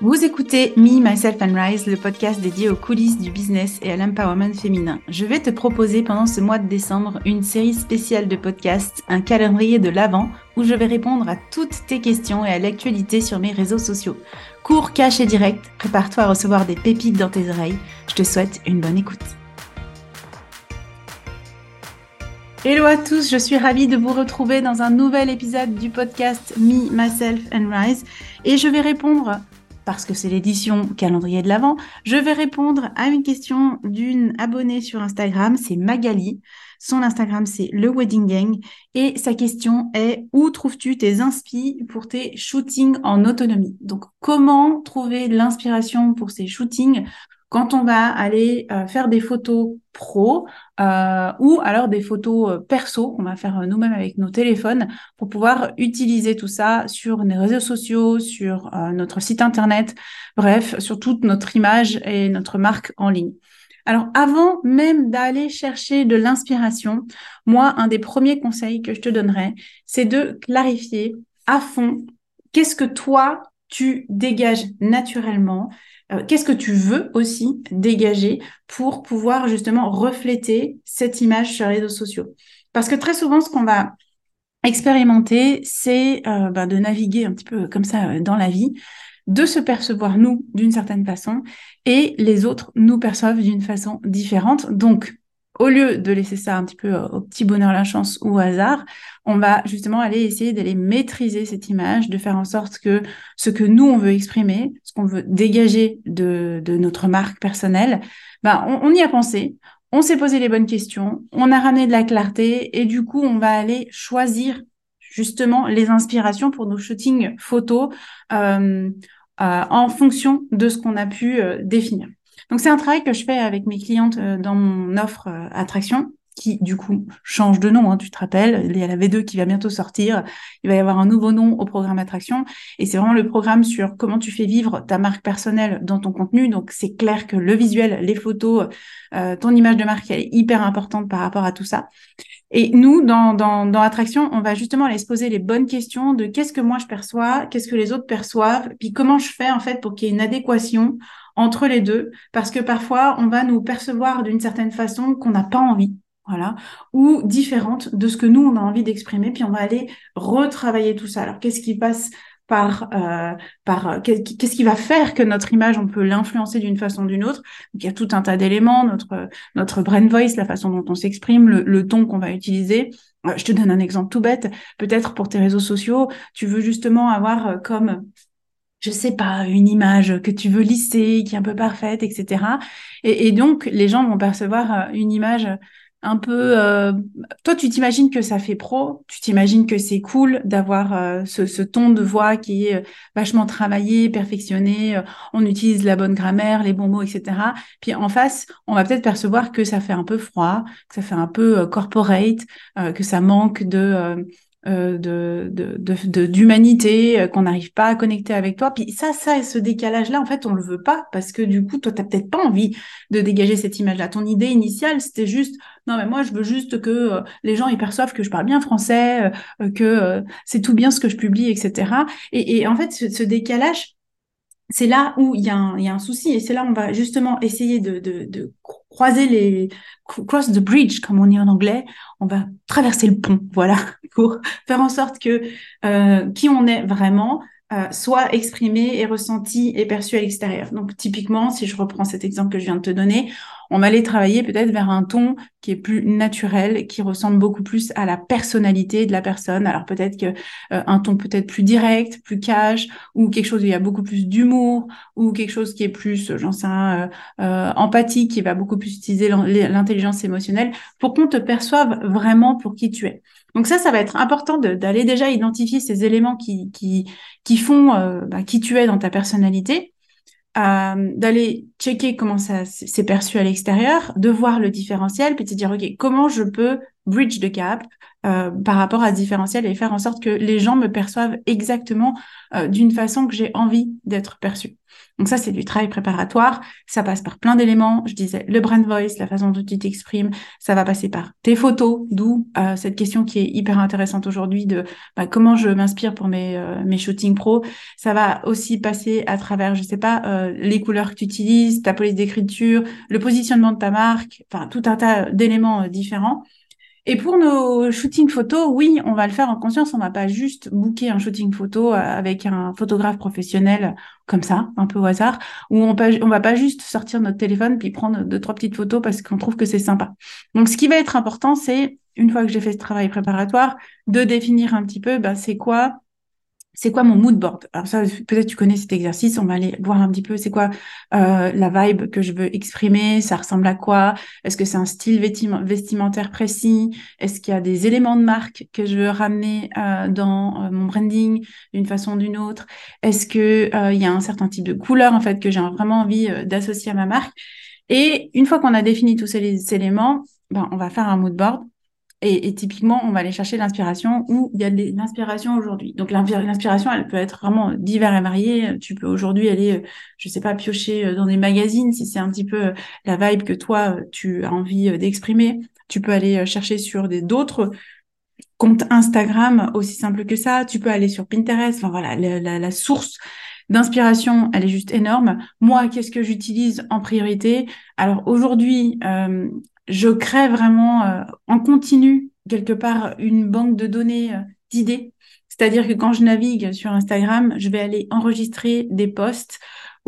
Vous écoutez Me, Myself and Rise, le podcast dédié aux coulisses du business et à l'empowerment féminin. Je vais te proposer pendant ce mois de décembre une série spéciale de podcasts, un calendrier de l'avant où je vais répondre à toutes tes questions et à l'actualité sur mes réseaux sociaux. Cours, cash et direct, prépare-toi à recevoir des pépites dans tes oreilles. Je te souhaite une bonne écoute. Hello à tous, je suis ravie de vous retrouver dans un nouvel épisode du podcast Me, Myself and Rise et je vais répondre parce que c'est l'édition calendrier de l'Avent, je vais répondre à une question d'une abonnée sur Instagram, c'est Magali. Son Instagram, c'est le Wedding Gang. Et sa question est où trouves-tu tes inspi pour tes shootings en autonomie? Donc, comment trouver l'inspiration pour ces shootings? Quand on va aller euh, faire des photos pro euh, ou alors des photos euh, perso qu'on va faire nous-mêmes avec nos téléphones pour pouvoir utiliser tout ça sur les réseaux sociaux, sur notre site internet, bref, sur toute notre image et notre marque en ligne. Alors avant même d'aller chercher de l'inspiration, moi, un des premiers conseils que je te donnerais, c'est de clarifier à fond qu'est-ce que toi, tu dégages naturellement, euh, qu'est-ce que tu veux aussi dégager pour pouvoir justement refléter cette image sur les réseaux sociaux? Parce que très souvent, ce qu'on va expérimenter, c'est euh, bah, de naviguer un petit peu comme ça euh, dans la vie, de se percevoir nous d'une certaine façon et les autres nous perçoivent d'une façon différente. Donc, au lieu de laisser ça un petit peu au petit bonheur, la chance ou au hasard, on va justement aller essayer d'aller maîtriser cette image, de faire en sorte que ce que nous, on veut exprimer, ce qu'on veut dégager de, notre marque personnelle, ben, on, y a pensé, on s'est posé les bonnes questions, on a ramené de la clarté et du coup, on va aller choisir justement les inspirations pour nos shootings photos euh, euh, en fonction de ce qu'on a pu euh, définir. Donc c'est un travail que je fais avec mes clientes euh, dans mon offre euh, attraction qui du coup change de nom, hein, tu te rappelles, il y a la V2 qui va bientôt sortir, il va y avoir un nouveau nom au programme Attraction, et c'est vraiment le programme sur comment tu fais vivre ta marque personnelle dans ton contenu, donc c'est clair que le visuel, les photos, euh, ton image de marque, elle est hyper importante par rapport à tout ça. Et nous, dans, dans, dans Attraction, on va justement aller se poser les bonnes questions de qu'est-ce que moi je perçois, qu'est-ce que les autres perçoivent, puis comment je fais en fait pour qu'il y ait une adéquation entre les deux, parce que parfois, on va nous percevoir d'une certaine façon qu'on n'a pas envie. Voilà, ou différente de ce que nous on a envie d'exprimer, puis on va aller retravailler tout ça. Alors qu'est-ce qui passe par euh, par euh, qu'est-ce qui va faire que notre image on peut l'influencer d'une façon ou d'une autre? Il y a tout un tas d'éléments notre notre brain voice la façon dont on s'exprime le, le, ton qu'on va utiliser euh, je te donne un exemple tout bête peut-être pour tes réseaux sociaux tu veux justement avoir comme je sais pas, une image que tu veux lisser, qui est un peu parfaite, etc. Et, donc, les gens vont percevoir euh, une image un peu... Euh, toi, tu t'imagines que ça fait pro, tu t'imagines que c'est cool d'avoir euh, ce, ce, ton de voix qui est vachement travaillé, perfectionné, on utilise la bonne grammaire, les bons mots, etc. Puis en face, on va peut-être percevoir que ça fait un peu froid, que ça fait un peu corporate, que ça manque de euh, de d'humanité euh, qu'on n'arrive pas à connecter avec toi. Puis ça ça ce décalage là en fait on le veut pas parce que du coup toi t'as peut-être pas envie de dégager cette image là ton idée initiale c'était juste non mais moi je veux juste que euh, les gens ils perçoivent que je parle bien français que c'est tout bien ce que je publie etc et, en fait ce, décalage c'est là où il y, a un, y a un souci. Et c'est là où on va justement essayer de, de, de croiser les cross the bridge comme on dit en anglais. On va traverser le pont voilà pour faire en sorte que euh, qui on est vraiment euh, soit exprimé et ressenti et perçu à l'extérieur. Donc typiquement, si je reprends cet exemple que je viens de te donner, on va aller travailler peut-être vers un ton qui est plus naturel, qui ressemble beaucoup plus à la personnalité de la personne. Alors peut-être que euh, un ton peut-être plus direct, plus cash, ou quelque chose où il y a beaucoup plus d'humour, ou quelque chose qui est plus, j'en sais un, euh, empathique, qui va beaucoup plus utiliser l'intelligence émotionnelle, pour qu'on te perçoive vraiment pour qui tu es. Donc ça, ça va être important d'aller déjà identifier ces éléments qui, qui, font euh, bah, qui tu es dans ta personnalité, euh, d'aller checker comment ça s'est perçu à l'extérieur, de voir le différentiel, puis de se dire, OK, comment je peux bridge the gap, par rapport à différentiel et faire en sorte que les gens me perçoivent exactement d'une façon que j'ai envie d'être perçue. Donc ça, c'est du travail préparatoire. Ça passe par plein d'éléments. Je disais le brand voice, la façon dont tu t'exprimes. Ça va passer par tes photos, d'où euh, cette question qui est hyper intéressante aujourd'hui de bah, comment je m'inspire pour mes, euh, mes shootings pro. Ça va aussi passer à travers, je sais pas, euh, les couleurs que tu utilises, ta police d'écriture, le positionnement de ta marque, enfin tout un tas d'éléments différents. Et pour nos shootings photos, oui, on va le faire en conscience. On va pas juste booker un shooting photo euh, avec un photographe professionnel comme ça, un peu au hasard, ou on, on va pas juste sortir notre téléphone puis prendre deux trois petites photos parce qu'on trouve que c'est sympa. Donc, ce qui va être important, c'est une fois que j'ai fait ce travail préparatoire, de définir un petit peu, ben, c'est quoi c'est quoi mon mood board? Alors ça, peut-être tu connais cet exercice, on va aller voir un petit peu c'est quoi euh, la vibe que je veux exprimer, ça ressemble à quoi? Est-ce que c'est un style vestimentaire précis? Est-ce qu'il y a des éléments de marque que je veux ramener euh, dans euh, mon branding d'une façon ou d'une autre? Est-ce que il y a un certain type de couleur en fait que j'ai vraiment envie d'associer à ma marque? Et une fois qu'on a défini tous ces éléments, ben, on va faire un mood board et, typiquement, on va aller chercher l'inspiration où il y a de l'inspiration aujourd'hui. Donc l'inspiration, elle peut être vraiment divers et variée. Tu peux aujourd'hui aller, euh, je sais pas, piocher euh, dans des magazines si c'est un petit peu euh, la vibe que toi tu as envie d'exprimer. Tu peux aller chercher sur des d'autres comptes Instagram aussi simple que ça. Tu peux aller sur Pinterest. Enfin voilà, la, la source d'inspiration, elle est juste énorme. Moi, qu'est-ce que j'utilise en priorité? Alors aujourd'hui, je crée vraiment euh, en continu quelque part une banque de données euh, d'idées. C'est-à-dire que quand je navigue sur Instagram, je vais aller enregistrer des posts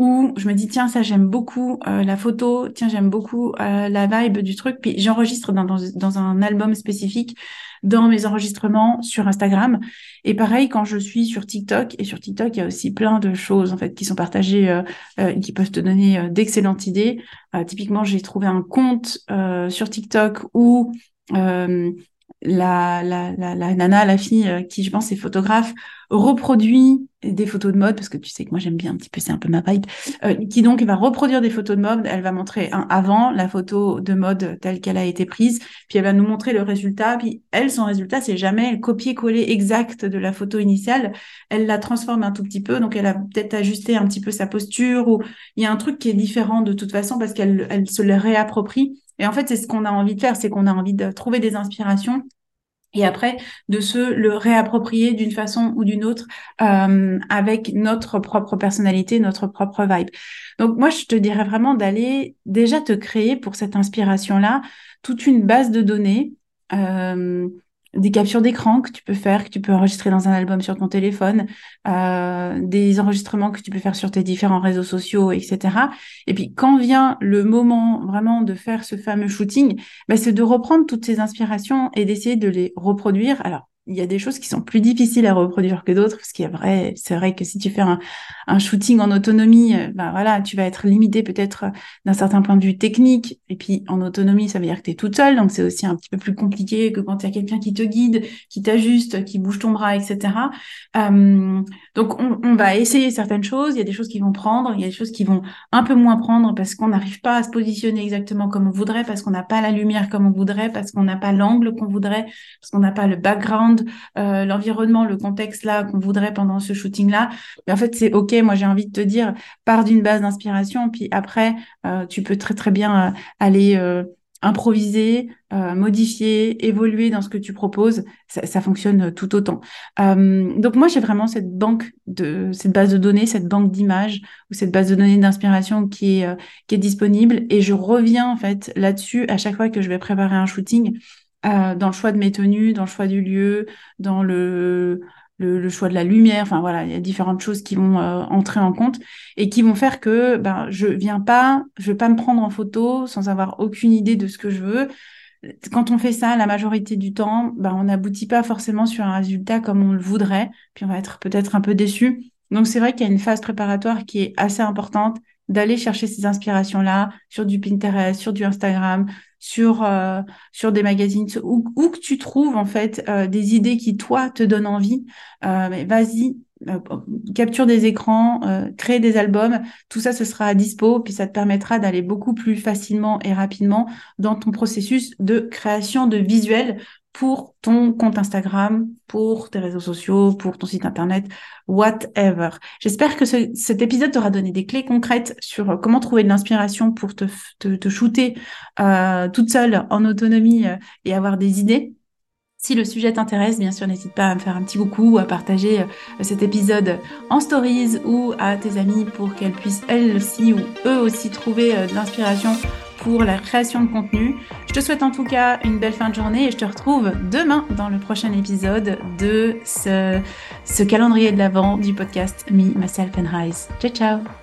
où je me dis tiens ça j'aime beaucoup euh, la photo, tiens j'aime beaucoup la vibe du truc, puis j'enregistre dans, dans, un album spécifique dans mes enregistrements sur Instagram. Et pareil quand je suis sur TikTok et sur TikTok il y a aussi plein de choses en fait qui sont partagées et qui peuvent te donner d'excellentes idées. typiquement j'ai trouvé un compte sur TikTok où la, la, la, la, nana, la fille euh, qui, je pense, est photographe, reproduit des photos de mode, parce que tu sais que moi j'aime bien un petit peu, c'est un peu ma vibe, euh, qui donc va reproduire des photos de mode, elle va montrer un avant, la photo de mode telle qu'elle a été prise, puis elle va nous montrer le résultat, puis elle, son résultat, c'est jamais le copier-coller exact de la photo initiale, elle la transforme un tout petit peu, donc elle a peut-être ajusté un petit peu sa posture, ou il y a un truc qui est différent de toute façon, parce qu'elle elle se le réapproprie, et en fait, c'est ce qu'on a envie de faire, c'est qu'on a envie de trouver des inspirations et après de se le réapproprier d'une façon ou d'une autre euh, avec notre propre personnalité, notre propre vibe. Donc moi, je te dirais vraiment d'aller déjà te créer pour cette inspiration-là toute une base de données. Euh, des captures d'écran que tu peux faire, que tu peux enregistrer dans un album sur ton téléphone, euh, des enregistrements que tu peux faire sur tes différents réseaux sociaux, etc. Et puis quand vient le moment vraiment de faire ce fameux shooting, bah, c'est de reprendre toutes ces inspirations et d'essayer de les reproduire. Alors il y a des choses qui sont plus difficiles à reproduire que d'autres, parce qu'il a vrai, c'est vrai que si tu fais un, un shooting en autonomie, ben voilà, tu vas être limité peut-être d'un certain point de vue technique, et puis en autonomie, ça veut dire que tu es toute seule, donc c'est aussi un petit peu plus compliqué que quand il y a quelqu'un qui te guide, qui t'ajuste, qui bouge ton bras, etc. Euh, donc on, on, va essayer certaines choses, il y a des choses qui vont prendre, il y a des choses qui vont un peu moins prendre parce qu'on n'arrive pas à se positionner exactement comme on voudrait, parce qu'on n'a pas la lumière comme on voudrait, parce qu'on n'a pas l'angle qu'on voudrait, parce qu'on n'a pas le background euh, l'environnement, le contexte là qu'on voudrait pendant ce shooting là. Mais en fait, c'est ok. Moi, j'ai envie de te dire, pars d'une base d'inspiration, puis après, euh, tu peux très très bien euh, aller improviser, modifier, évoluer dans ce que tu proposes, ça, fonctionne tout autant. donc moi j'ai vraiment cette banque de cette base de données, cette banque d'images ou cette base de données d'inspiration qui est qui est disponible et je reviens en fait là-dessus à chaque fois que je vais préparer un shooting euh, dans le choix de mes tenues, dans le choix du lieu, dans le, le, choix de la lumière. Enfin voilà, il y a différentes choses qui vont euh, entrer en compte et qui vont faire que ben je viens pas, je vais pas me prendre en photo sans avoir aucune idée de ce que je veux. Quand on fait ça, la majorité du temps, ben, on n'aboutit pas forcément sur un résultat comme on le voudrait, puis on va être peut-être un peu déçu. Donc c'est vrai qu'il y a une phase préparatoire qui est assez importante d'aller chercher ces inspirations-là sur du Pinterest, sur du Instagram, sur euh, sur des magazines, où, que tu trouves en fait euh, des idées qui toi te donnent envie, euh, vas-y, capture des écrans, crée des albums, tout ça ce sera à dispo, puis ça te permettra d'aller beaucoup plus facilement et rapidement dans ton processus de création de visuels pour ton compte Instagram, pour tes réseaux sociaux, pour ton site internet, whatever. J'espère que cet épisode t'aura donné des clés concrètes sur comment trouver de l'inspiration pour te, te, shooter euh, toute seule en autonomie euh, et avoir des idées. Si le sujet t'intéresse, bien sûr, n'hésite pas à me faire un petit coucou, à partager euh, cet épisode en stories ou à tes amis pour qu'elles puissent elles aussi ou eux aussi trouver de l'inspiration pour la création de contenu. Je te souhaite en tout cas une belle fin de journée et je te retrouve demain dans le prochain épisode de ce, calendrier de l'Avent du podcast Me, Myself and Rise. Ciao, ciao